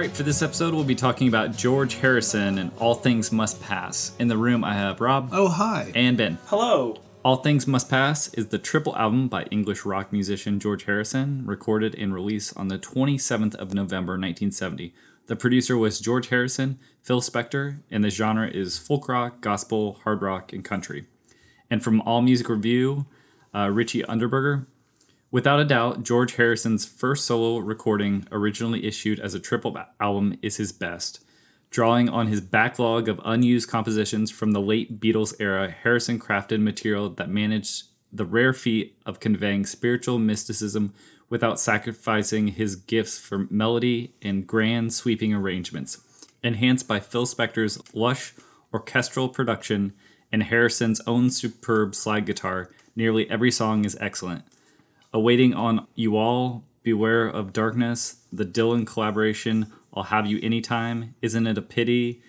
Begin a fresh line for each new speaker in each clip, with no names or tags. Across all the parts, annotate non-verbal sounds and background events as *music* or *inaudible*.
Right, for this episode, we'll be talking about George Harrison and All Things Must Pass. In the room, I have Rob
Oh, hi.
and Ben.
Hello.
All Things Must Pass is the triple album by English rock musician George Harrison, recorded and released on the 27th of November 1970. The producer was George Harrison, Phil Spector, and the genre is folk rock, gospel, hard rock, and country. And from All Music Review, uh, Richie Unterberger. Without a doubt, George Harrison's first solo recording, originally issued as a triple album, is his best. Drawing on his backlog of unused compositions from the late Beatles era, Harrison crafted material that managed the rare feat of conveying spiritual mysticism without sacrificing his gifts for melody and grand sweeping arrangements. Enhanced by Phil Spector's lush orchestral production and Harrison's own superb slide guitar, nearly every song is excellent. Awaiting on You All, Beware of Darkness, the Dylan collaboration, I'll Have You Anytime, Isn't It a Pity,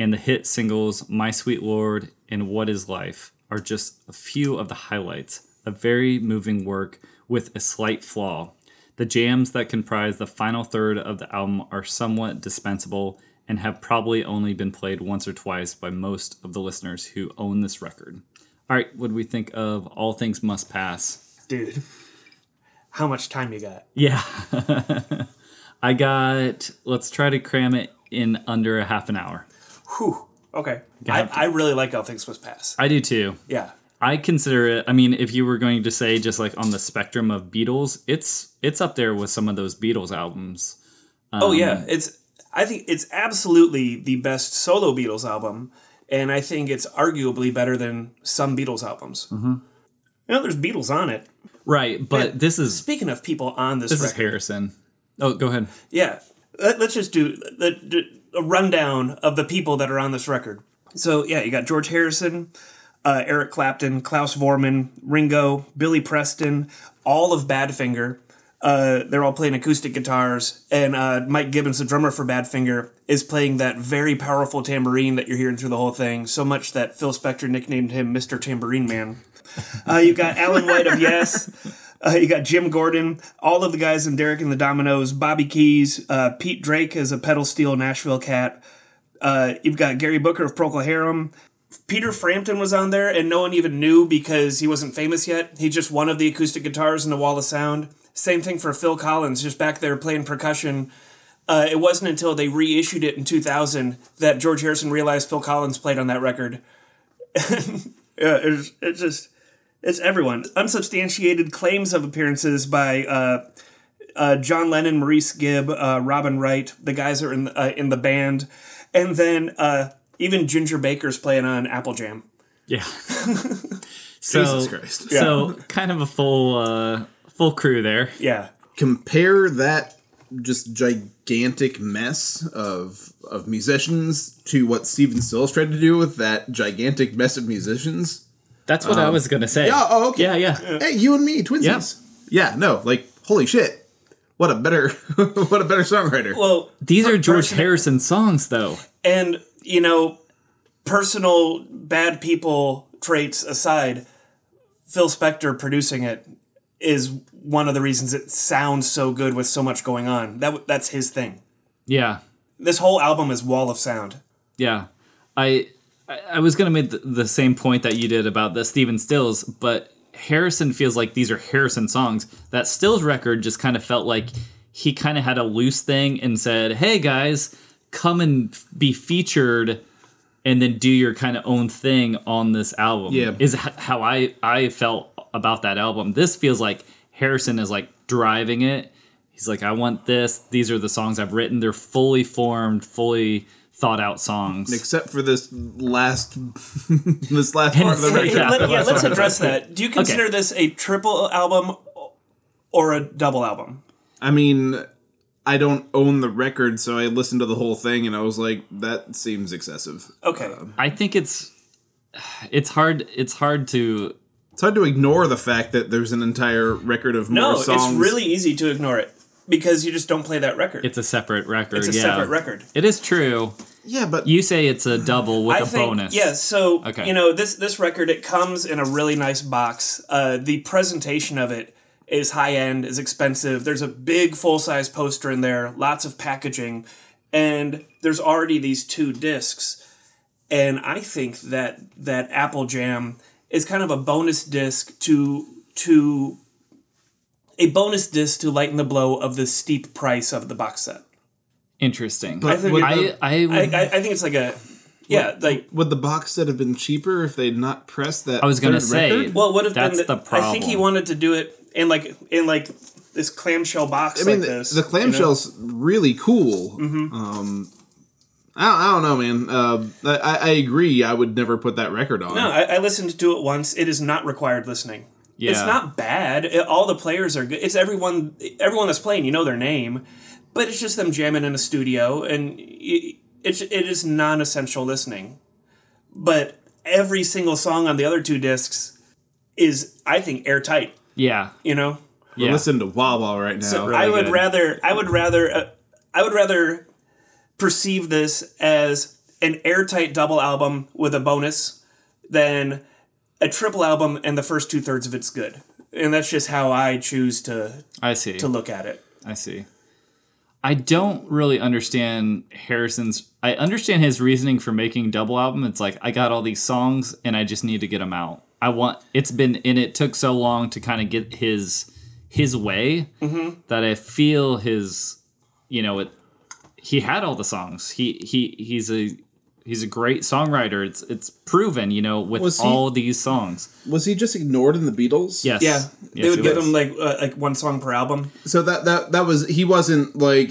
and the hit singles My Sweet Lord and What Is Life are just a few of the highlights. A very moving work with a slight flaw. The jams that comprise the final third of the album are somewhat dispensable and have probably only been played once or twice by most of the listeners who own this record. All right, what do we think of All Things Must Pass?
Dude. How much time you got?
Yeah. *laughs* I got, let's try to cram it in under a half an hour.
Whew. Okay. I, I really like All Things Must Pass.
I do too.
Yeah.
I consider it, I mean, if you were going to say just like on the spectrum of Beatles, it's it's up there with some of those Beatles albums.
oh
Um,
yeah. It's I think it's absolutely the best solo Beatles album, and I think it's arguably better than some Beatles albums. Mm-hmm. You know, there's Beatles on it.
Right, but this is
Speaking of people on this,
this is Harrison. Oh, go ahead.
Yeah. Let, us just do a rundown of the people that are on this record. So, yeah, you got George Harrison, uh, Eric Clapton, Klaus Voormann, Ringo, Billy Preston, all of Badfinger. Uh, they're all playing acoustic guitars, and uh, Mike Gibbins, the drummer for Badfinger, is playing that very powerful tambourine that you're hearing through the whole thing. So much that Phil Spector nicknamed him Mr. Tambourine Man. *laughs* Uh, you got Alan White of Yes. Uh, you got Jim Gordon, all of the guys in Derek and the Dominos, Bobby Keys, uh, Pete Drake as a pedal steel Nashville cat. Uh, you've got Gary Brooker of Procol Harum. Peter Frampton was on there, and no one even knew because he wasn't famous yet. He's just one of the acoustic guitars in the Wall of Sound. Same thing for Phil Collins, just back there playing percussion. Uh, it wasn't until they reissued it in 2000 that George Harrison realized Phil Collins played on that record. *laughs* yeah, it's, it's just it's everyone. Unsubstantiated claims of appearances by uh, uh, John Lennon, Maurice Gibb, uh, Robin Wright, the guys that are in the, uh, in the band, and then uh, even Ginger Baker's playing on Apple Jam.
Yeah. *laughs* so,
Jesus Christ.
So, kind of a full uh full crew there.
Yeah,
Compare that just gigantic mess of of musicians to what Stephen Stills tried to do with that gigantic mess of musicians.
That's what I um, was going to say.
Yeah, oh, okay.
Yeah, yeah.
Hey, you and me, twinsies. Yeah, no, like holy shit. What a better *laughs* what a better songwriter.
well,
These are George
person-
Harrison songs though.
and you know, personal bad people traits aside, Phil Spector producing it is one of the reasons it sounds so good with so much going on. That that's his thing.
Yeah.
This whole album is wall of sound.
Yeah, I I I was gonna make the, the same point that you did about the Stephen Stills, but Harrison feels like these are Harrison songs. That Stills record just kind of felt like he kind of had a loose thing and said, "Hey guys, come and be featured." And then do your kind of own thing on this album.
Yeah.
is how I I felt about that album. This feels like Harrison is like driving it. He's like, I want this. These are the songs I've written. They're fully formed, fully thought out songs.
Except for this last, *laughs* this last part of the
Yeah.
record.
Let, yeah, let's address that. Do you consider this a triple album or a double album?
I mean, I don't own the record, so I listened to the whole thing and I was like, that seems excessive.
Okay.
Um, I think it's it's hard it's hard to
It's hard to ignore the fact that there's an entire record of
no,
more songs.
No, it's really easy to ignore it because you just don't play that record.
it's a separate record.
It's a
yeah.
separate record.
It is true.
yeah, but
You say it's a double with
I
a
think,
bonus.
Yeah, so
Okay.
you know this this record it comes in a really nice box. Uh, the presentation of it is high end, is expensive. There's a big full size poster in there, lots of packaging, and there's already these two discs. And I think that that Apple Jam is kind of a bonus disc to to a bonus disc to lighten the blow of the steep price of the box set.
Interesting.
But
I think
would
I, I,
I,
would-
I, I think it's like a yeah, like
would the box set have been cheaper if they'd not pressed that?
I was gonna
third
say-
record?
Well, it would have
That's
been.
the
I think he wanted to do it in like in like this clamshell box
I mean,
like
the,
this.
the
you know?
clamshell's really cool.
Mm-hmm.
Um, I don't, I don't know, man. Uh, I, I agree. I would never put that record on.
No, I, I listened to it once. It is not required listening. It's not bad. It- all the players are good. It's everyone. Everyone that's playing, you know their name, but it's just them jamming in a studio, and y- it's it is non-essential listening. But every single song on the other two discs is, I think, airtight.
yeah.
You know.
We're
Yeah.
listening to Wah Wah right now.
So
really
I would
good.
rather I would rather uh, I would rather perceive this as an airtight double album with a bonus than a triple album and the first two thirds of it's good. And that's just how I choose to
I see.
to look at it.
I see. I don't really understand Harrison's. I understand his reasoning for making double album. It's like I got all these songs and I just need to get them out. I want. It's been and it took so long to kind of get his his way mm-hmm. that I feel his. You know it. He had all the songs. He he he's a he's a great songwriter. It's it's proven. You know with
Was he-
all these songs.
Was he just ignored in the Beatles?
Yes.
Yeah, they
Yes,
would
he
give
was.
him like uh, like one song per album.
So that that that was he wasn't like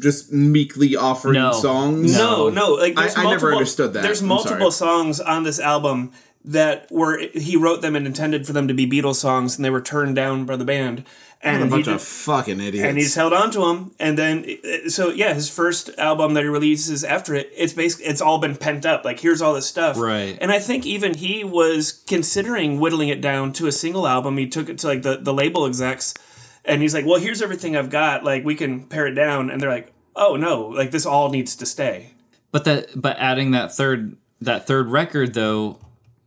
just meekly offering
No.
songs.
No, no, like there's
I- I never understood that.
There's multiple songs on this album that were he wrote them and intended for them to be Beatles songs, and they were turned down by the band.
What
And
a bunch
did-
of fucking idiots.
and he's held on to them and then so yeah his first album that he releases after it it's basically it's all been pent up like here's all this stuff
Right.
and i think even he was considering whittling it down to a single album he took it to like the, the label execs and he's like well here's everything i've got like we can pare it down and they're like oh no like this all needs to stay
But that but adding that third that third record though,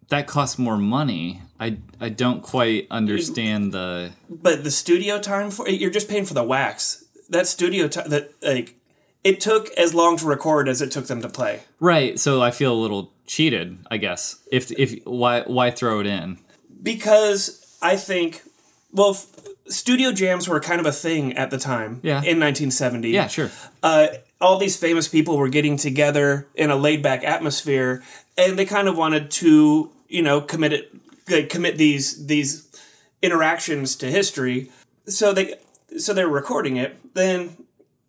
that costs more money. I I don't quite understand the
but the studio time for you're just paying for the wax that studio time that like it took as long to record as it took them to play
right. So I feel a little cheated. I guess if if why why throw it in?
because I think, well, f- studio jams were kind of a thing at the time.
Yeah.
In 1970.
Yeah, sure.
Uh, all these famous people were getting together in a laid back atmosphere, and they kind of wanted to, you know, commit it, like, commit these these interactions to history. So they so they're recording it. Then,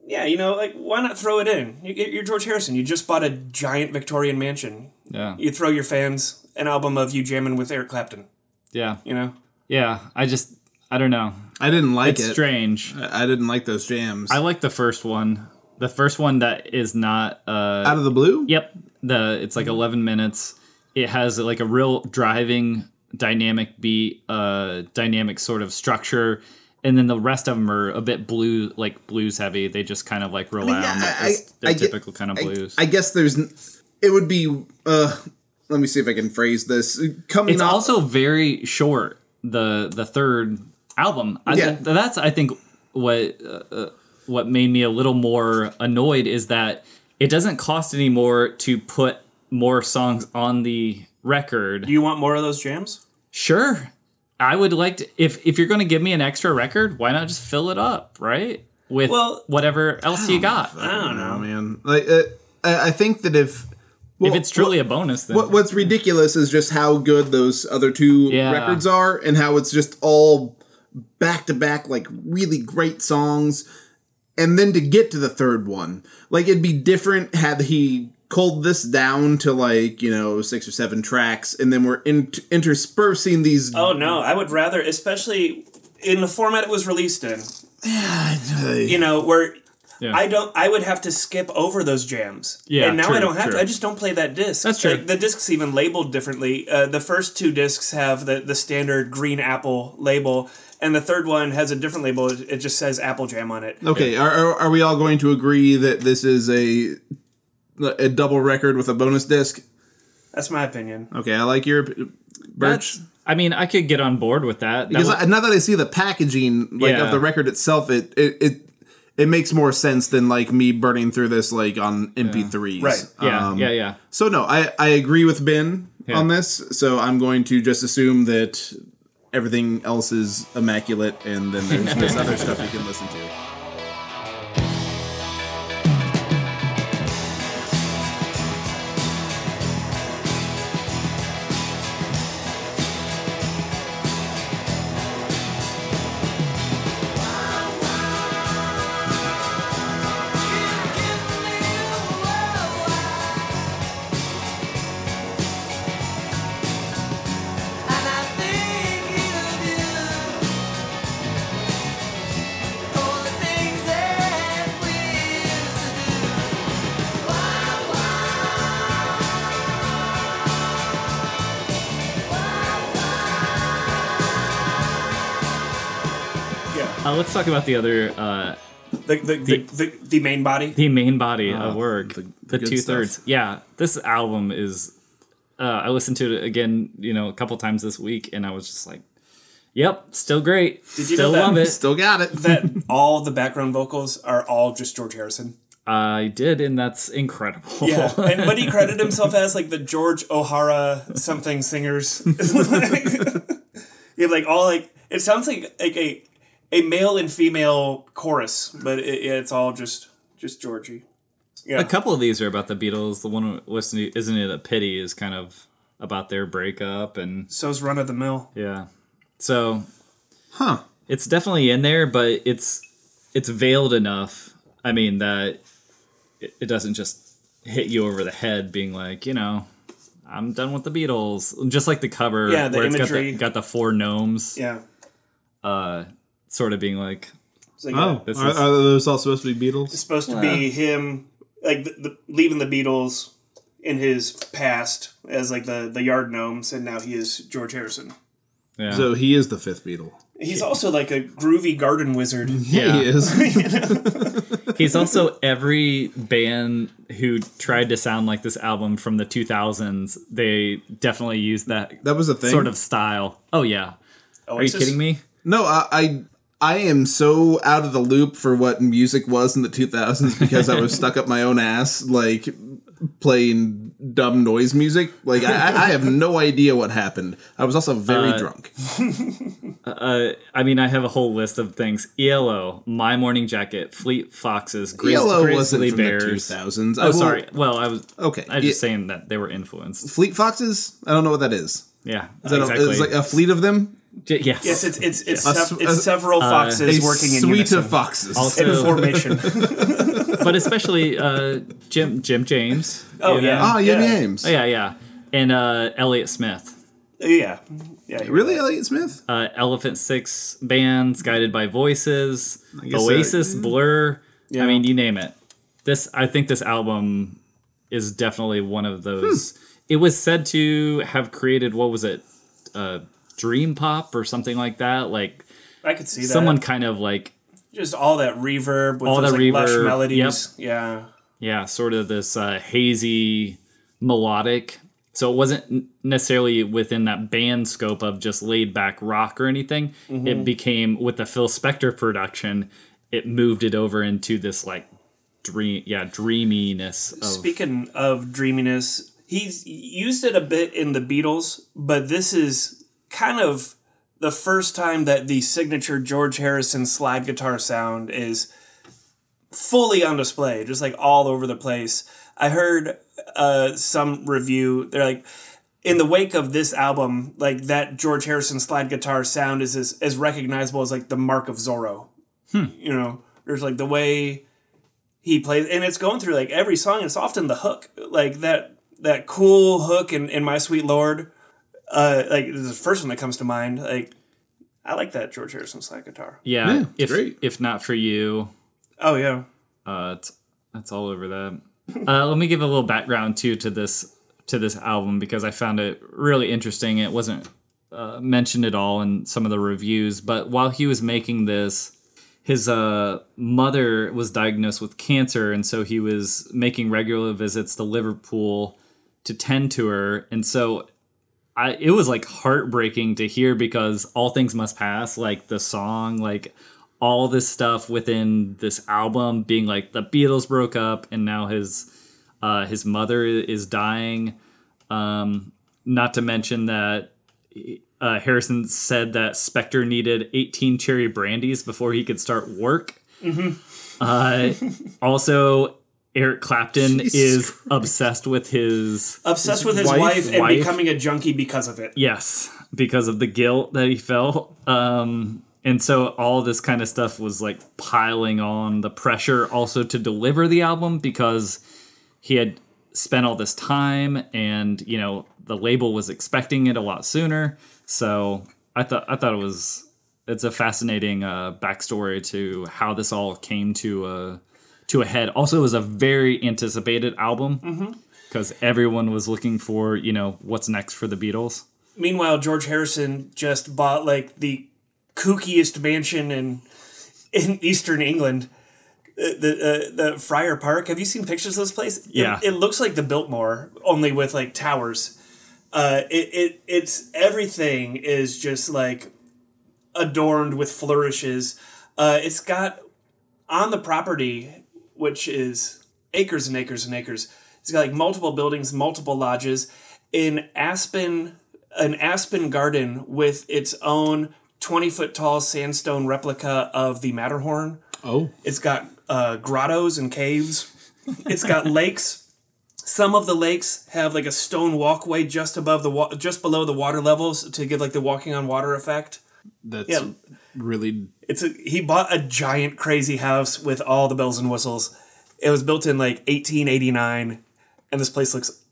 yeah, you know, like why not throw it in? You- You're George Harrison. You just bought a giant Victorian mansion.
Yeah,
You throw your fans an album of you jamming with Eric Clapton.
yeah,
You know.
yeah. I just I don't know.
I didn't like
It's
it.
strange.
I I didn't like those jams.
I like the first one. The first one that is not uh
Out of the blue.
Yep. The it's like 11 minutes. It has like a real driving dynamic beat, uh dynamic sort of structure. And then the rest of them are a bit blue, like blues heavy. They just kind of like rely
yeah,
on the,
I- I
typical kind of blues.
I, guess there's. It would be. uh Let me see if I can phrase this. Coming
it's
off.
also very short. the the third album. I,
Yeah.
th- that's I think what uh, uh, what made me a little more annoyed is that it doesn't cost any more to put more songs on the record.
Do you want more of those jams?
Sure. I would like to if if you're going to give me an extra record, why not just fill it up, right? With
Well-
whatever else you got.
I don't know.
Man, like uh, I I think that if well,
if it's truly a bonus, then
what, what's ridiculous is just how good those other two
Yeah.
records are, and how it's just all back to back, like really great songs. And then to get to the third one, like it'd be different had he culled this down to like you know six or seven tracks, and then we're in- interspersing these.
Oh no, I would rather, especially in the format it was released in. *sighs* You know, where
Yeah.
I don't, I would have to skip over those jams.
Yeah,
and now
true,
I don't have
true.
to. I just don't play that disc.
That's true.
Like, the discs even labeled differently. Uh, the first two discs have the the standard green apple label, and the third one has a different label. It it just says Apple Jam on it.
Okay, are, are, are we all going to agree that this is a a double record with a bonus disc?
That's my opinion.
Okay, I like your Birch.
that's I mean, I could get on board with that. That
Because
would-
I, now that I see the packaging like
Yeah.
of the record itself, it, it it it makes more sense than like me burning through this like on MP3s.
Right.
yeah,
Um,
yeah, yeah.
So no, I I agree with Ben
Yeah.
on this. So I'm going to just assume that everything else is immaculate, and then there's *laughs* this other stuff you can listen to.
Let's talk about the other uh,
The the, the, the, the main body.
the main body of work,
the-
the,
the good
two thirds. Yeah, this album is. Uh, I listened to it again, you know, a couple times this week, and I was just like, "Yep, still great.
Did you
still
know that-
love it."
Still got it.
that *laughs* all the background vocals are all just George Harrison.
I did, and that's incredible.
Yeah, and *laughs* what he credited himself as like the George O'Hara something singers. *laughs* you have like all like it sounds like like a a male and female chorus, but it, it's all just just Georgie. Yeah,
a couple of these are about the Beatles. The one listening, isn't it a pity, is kind of about their breakup, and
so's Run of the Mill.
yeah, so
Huh.
it's definitely in there, but it's it's veiled enough. I mean that it, it doesn't just hit you over the head, being like, you know, I'm done with the Beatles. Just like the cover,
Yeah, the
where it's
imagery.
got the, got the four gnomes,
Yeah,
uh, sort of being like,
it's like
Oh,
This
are,
is-
are those all supposed to be Beatles?
it's supposed to be him like the, the, leaving the Beatles in his past as like the the yard gnomes, and now he is George Harrison.
yeah,
So he is the fifth Beatle.
He's also like a groovy garden wizard. *laughs*
Yeah.
He is. *laughs*
He's also every band who tried to sound like this album from the 2000s. They definitely used that
that was a thing.
sort of style. Oh yeah, are you
Oasis?
kidding me?
No, I, I I am so out of the loop for what music was in the 2000s because I was stuck up my own ass, like playing dumb noise music. Like I, I have no idea what happened. I was also very
Uh,
drunk. *laughs*
Uh, I mean, I have a whole list of things: ELO, My Morning Jacket, Fleet Foxes, Grizz-
ELO
Grizzly
wasn't from
Bears.
the 2000s.
Oh,
will-
sorry. Well, I was
Okay.
I was just
Yeah.
saying that they were influenced.
Fleet Foxes? I don't know what that is.
Yeah,
Is that
exactly.
a, is like a fleet of them?
J- yes.
Yes, it's it's it's,
A
sev- it's
a-
several foxes
A
working in
suite of foxes.
Also-
in formation. *laughs*
but especially uh, Jim Jim James.
Oh,
you know?
yeah.
Ah, yeah,
Yeah.
names.
Oh, yeah, yeah, and uh, Elliott Smith.
yeah, yeah.
Really,
right.
Elliott Smith?
uh, Elephant Six bands, Guided by Voices, Oasis,
that-
Blur.
Yeah.
I mean, you name it. This, I think, this album is definitely one of those.
Hmm.
It was said to have created what was it, uh, dream pop or something like that. Like
I could see that.
someone kind of like
just all that reverb with
All
those
that
like, lush
reverb,
melodies. Yeah,
yeah, sort of this uh, hazy melodic So it wasn't necessarily within that band scope of just laid back rock or anything. It became with the Phil Spector production, it moved it over into this like dream, yeah, dreaminess of
Speaking of dreaminess, he's used it a bit in the Beatles, but this is kind of the first time that the signature George Harrison slide guitar sound is fully on display, just like all over the place. I heard uh, some review. They're like, in the wake of this album, like that George Harrison slide guitar sound is as, as recognizable as like the mark of Zorro. You know, there's like the way he plays, and it's going through like every song. It's often the hook, like that that cool hook in, in My Sweet Lord. Uh, like the first one that comes to mind. Like I like that George Harrison slide guitar.
yeah.
Yeah, it's
if
great.
if not for you,
Oh yeah,
uh, it's it's all over that. Uh, let me give a little background too to this to this album because I found it really interesting. It wasn't uh, mentioned at all in some of the reviews, but while he was making this, his uh, mother was diagnosed with cancer, and so he was making regular visits to Liverpool to tend to her, and so. I, it was like heartbreaking to hear because all things must pass like the song like all this stuff within this album being like the Beatles broke up and now his uh, his mother is dying. Um, not to mention that uh, Harrison said that Spector needed 18 cherry brandies before he could start work. Uh, *laughs* also, Eric Clapton
Jesus
is
Christ.
obsessed with his
obsessed with his
wife-
wife, and
wife.
becoming a junkie because of it.
Yes, because of the guilt that he felt. Um, and so all this kind of stuff was like piling on the pressure also to deliver the album because he had spent all this time and, you know, the label was expecting it a lot sooner. So I thought I thought it was it's a fascinating uh, backstory to how this all came to a to a head. Also, it was a very anticipated album because everyone was looking for you know what's next for the Beatles.
Meanwhile, George Harrison just bought like the kookiest mansion in in Eastern England. Uh, The uh, the Friar Park. Have you seen pictures of this place? It-
Yeah.
it, looks like the Biltmore, only with like towers. Uh, it, it it's everything is just like adorned with flourishes. Uh, it's got on the property, which is acres and acres and acres. It's got like multiple buildings, multiple lodges, in Aspen, an Aspen garden with its own twenty foot tall sandstone replica of the Matterhorn.
Oh,
It's got uh, grottos and caves. It's got *laughs* lakes. Some of the lakes have like a stone walkway just above the wa- just below the water levels to give like the walking on water effect.
that's
Yeah.
Really
It's a, he bought a giant crazy house with all the bells and whistles. It was built in like 1889, and this place looks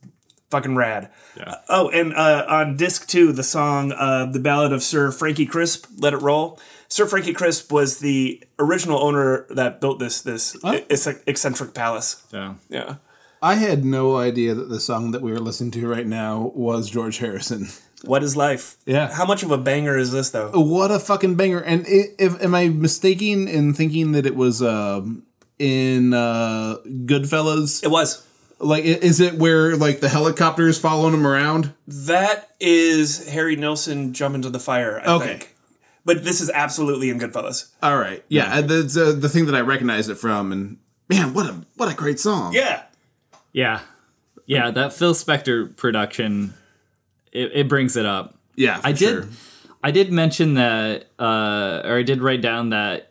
fucking rad.
Yeah.
Oh, and uh, on disc two, the song uh, "The Ballad of Sir Frankie Crisp," "Let It Roll." Sir Frankie Crisp was the original owner that built this this ec- eccentric palace.
Yeah.
Yeah.
I had no idea that the song that we were listening to right now was George Harrison. *laughs*
What is life?
Yeah.
How much of a banger is this though?
What a fucking banger! And i if am I mistaken in thinking that it was um, in uh, Goodfellas?
It was.
Like, is it where like the helicopters following him around?
That is Harry Nilsson jump into the fire. I
Okay.
think. But this is absolutely in Goodfellas.
All right, yeah, that's uh, the thing that I recognize it from. And man, what a what a great song!
Yeah.
Yeah. Yeah, that Phil Spector production it, it brings it up.
yeah,
I did
sure.
I did mention that uh or I did write down that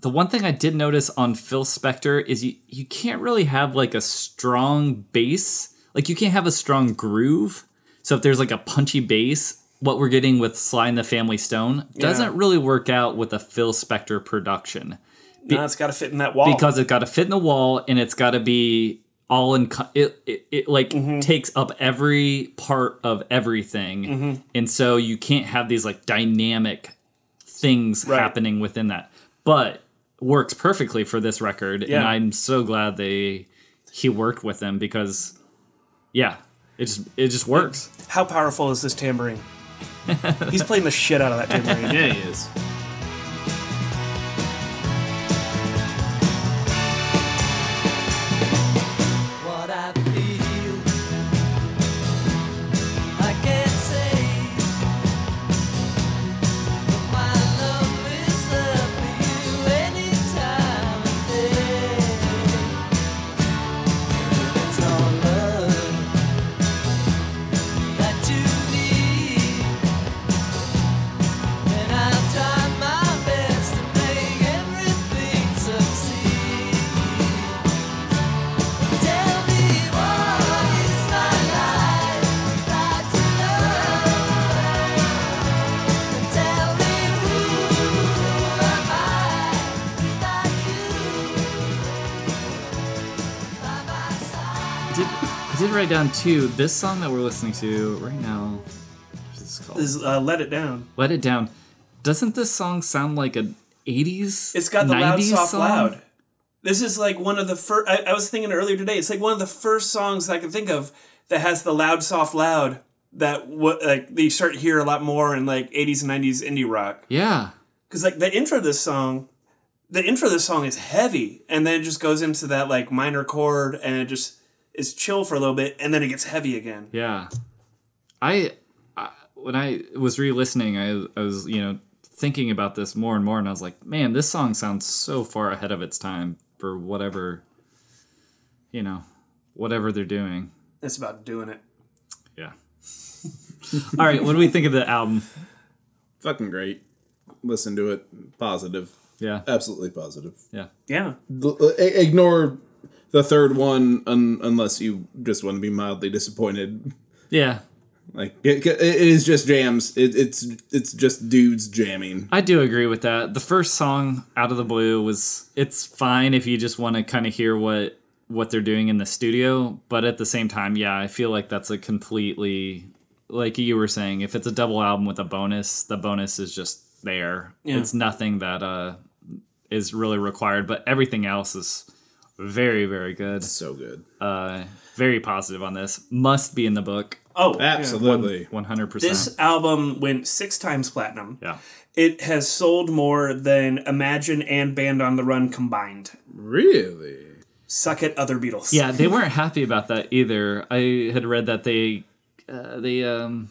the one thing I did notice on Phil Spector is you you can't really have like a strong bass. Like you can't have a strong groove. So if there's like a punchy bass, what we're getting with Sly and the Family Stone doesn't really work out with a Phil Spector production.
No, it's got to fit in that wall.
because it's got to fit in the wall and it's got to be all in co- it, it, it like
Mm-hmm.
takes up every part of everything
Mm-hmm.
and so you can't have these like dynamic things
Right.
happening within that but works perfectly for this record and i'm so glad they he worked with them because yeah it just it just works
How powerful is this tambourine? He's playing the shit out of that tambourine. *laughs*
Yeah, he is.
Write down too. This song that we're listening to right now. What's this called?
Is uh, Let It Down.
Let it down. Doesn't this song sound like an '80s?
It's got the loud, soft,
song?
loud. This is like one of the first. I, I was thinking earlier today. It's like one of the first songs I can think of that has the loud, soft, loud that what like they start to hear a lot more in like 80s and 90s indie rock.
Yeah,
Because like the intro of this song, the intro of this song is heavy, and then it just goes into that like minor chord, and it just is chill for a little bit, and then it gets heavy again.
yeah. I, I when I was re-listening, I, I was you know thinking about this more and more, and I was like, man, this song sounds so far ahead of its time for whatever, you know, whatever they're doing.
It's about doing it.
Yeah. *laughs* All right, what do we think of the album?
Fucking great. Listen to it. Positive.
Yeah,
Absolutely positive.
yeah.
Yeah.
L- uh, i- Ignore the third one un- unless you just want to be mildly disappointed.
Yeah,
Like it, it is just jams. It, it's it's just dudes jamming.
I do agree with that. The first song, Out of the Blue, was it's fine if you just want to kind of hear what what they're doing in the studio, but at the same time, yeah, I feel like that's a completely like you were saying, if it's a double album with a bonus, the bonus is just there.
Yeah.
It's nothing that uh is really required, but everything else is very very good.
So good.
Uh very positive on this. Must be in the book.
Oh.
Absolutely.
100%.
This album went six times platinum.
yeah.
It has sold more than Imagine and Band on the Run combined.
Really?
Suck it, other Beatles.
Yeah, they *laughs* weren't happy about that either. I had read that they uh, they um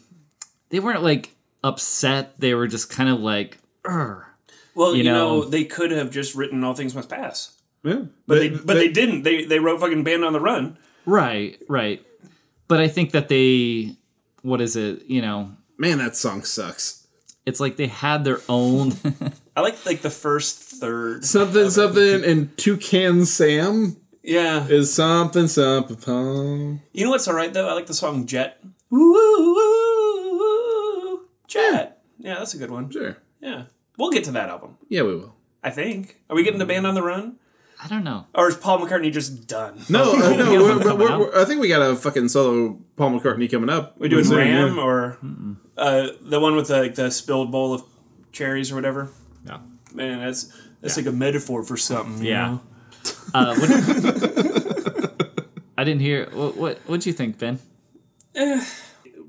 they weren't like upset. They were just kind of like, Ugh.
Well, you,
You
know,
know-
they could have just written "All Things Must Pass,"
Yeah.
but they but they didn't. They they wrote fucking "Band on the Run."
right, right. But I think that they, what is it? You know,
man, that song sucks.
it's like they had their own. *laughs*
I like like the first third.
Something something and Toucan Sam
Yeah,
is something something. pum.
you know what's all right though? I like the song "Jet." Woo, woo, woo, woo, Jet. Yeah, that's a good one.
Sure.
Yeah, we'll get to that album.
Yeah, we will.
I think. Are we getting the "Band on the Run"?
I don't know.
Or is Paul McCartney just done?
No, *laughs* uh, no.
we got
we're, we're, we're, I think we got a fucking solo Paul McCartney coming up.
We doing
Soon,
Ram
yeah.
or uh, the one with the, like, the spilled bowl of cherries or whatever?
Yeah.
Man, that's that's like a metaphor for something. you
Yeah.
know?
Uh, what, *laughs* I didn't hear. What what what'd you think, Ben?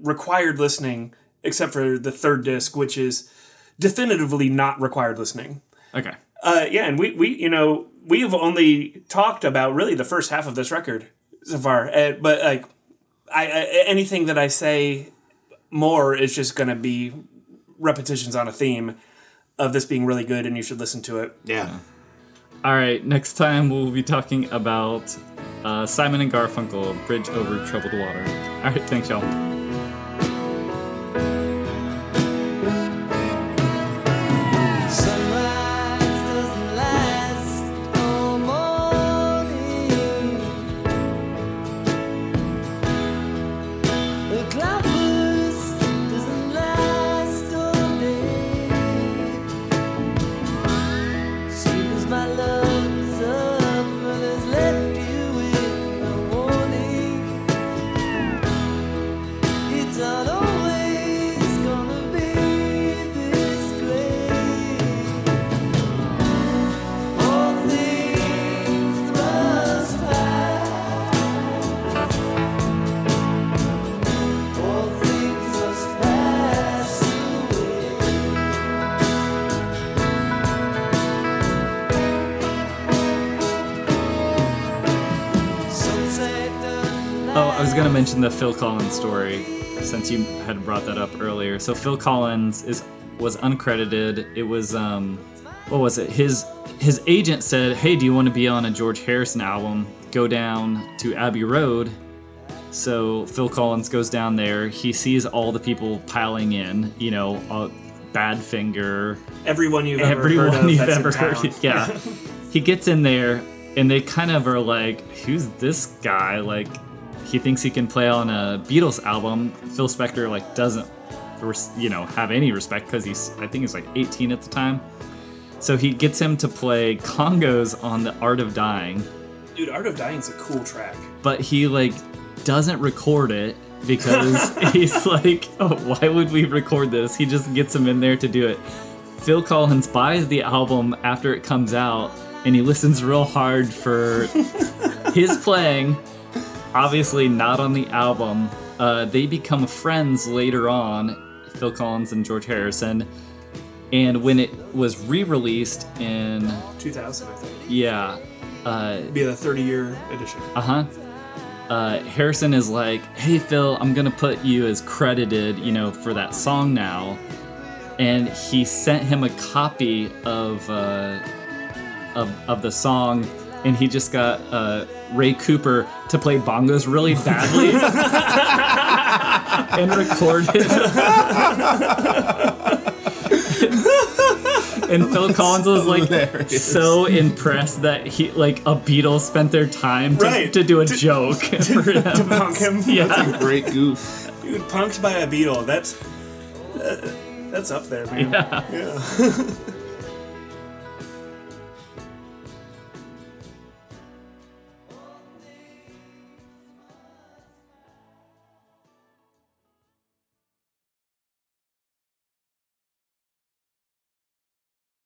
Required listening, except for the third disc, which is definitively not required listening.
Okay.
Uh, yeah, and we, we you know we have only talked about really the first half of this record so far, uh, but like I, I anything that I say more is just gonna be repetitions on a theme of this being really good, and you should listen to it.
Yeah.
All right, next time we'll be talking about uh, Simon and Garfunkel, Bridge Over Troubled Water. All right, thanks, y'all. Was gonna mention the Phil Collins story since you had brought that up earlier. So Phil Collins is was uncredited. It was um, what was it? His his agent said, "Hey, do you want to be on a George Harrison album? Go down to Abbey Road." So Phil Collins goes down there. He sees all the people piling in. You know, uh, Badfinger,
Everyone you've ever
everyone
heard of
you've ever heard. Yeah. *laughs* he gets in there and they kind of are like, who's this guy? Like, he thinks he can play on a Beatles album. Phil Spector like doesn't, you know, have any respect because he's I think he's like 18 at the time. So he gets him to play congas on the Art of Dying,
Dude, Art of Dying's a cool track.
but he like doesn't record it because *laughs* he's like, oh, why would we record this? He just gets him in there to do it. Phil Collins buys the album after it comes out and he listens real hard for *laughs* his playing. Obviously, not on the album. Uh, they become friends later on, Phil Collins and George Harrison. And when it was re released in,
2000, I think.
yeah, uh,
Be the 30 year edition.
uh huh. Uh, Harrison is like, "Hey Phil, I'm gonna put you as credited, you know, for that song now," and he sent him a copy of uh, of of the song, and he just got uh, Ray Cooper to play bongos really badly *laughs* and recorded. and Phil Collins was like
hilarious.
so impressed that he like a Beatles spent their time to,
Right.
to do a joke for him.
to punk him. *laughs*
yeah.
Great goof.
Dude, punked by a Beatle. That's uh, that's up there, man.
Yeah.
Yeah. *laughs*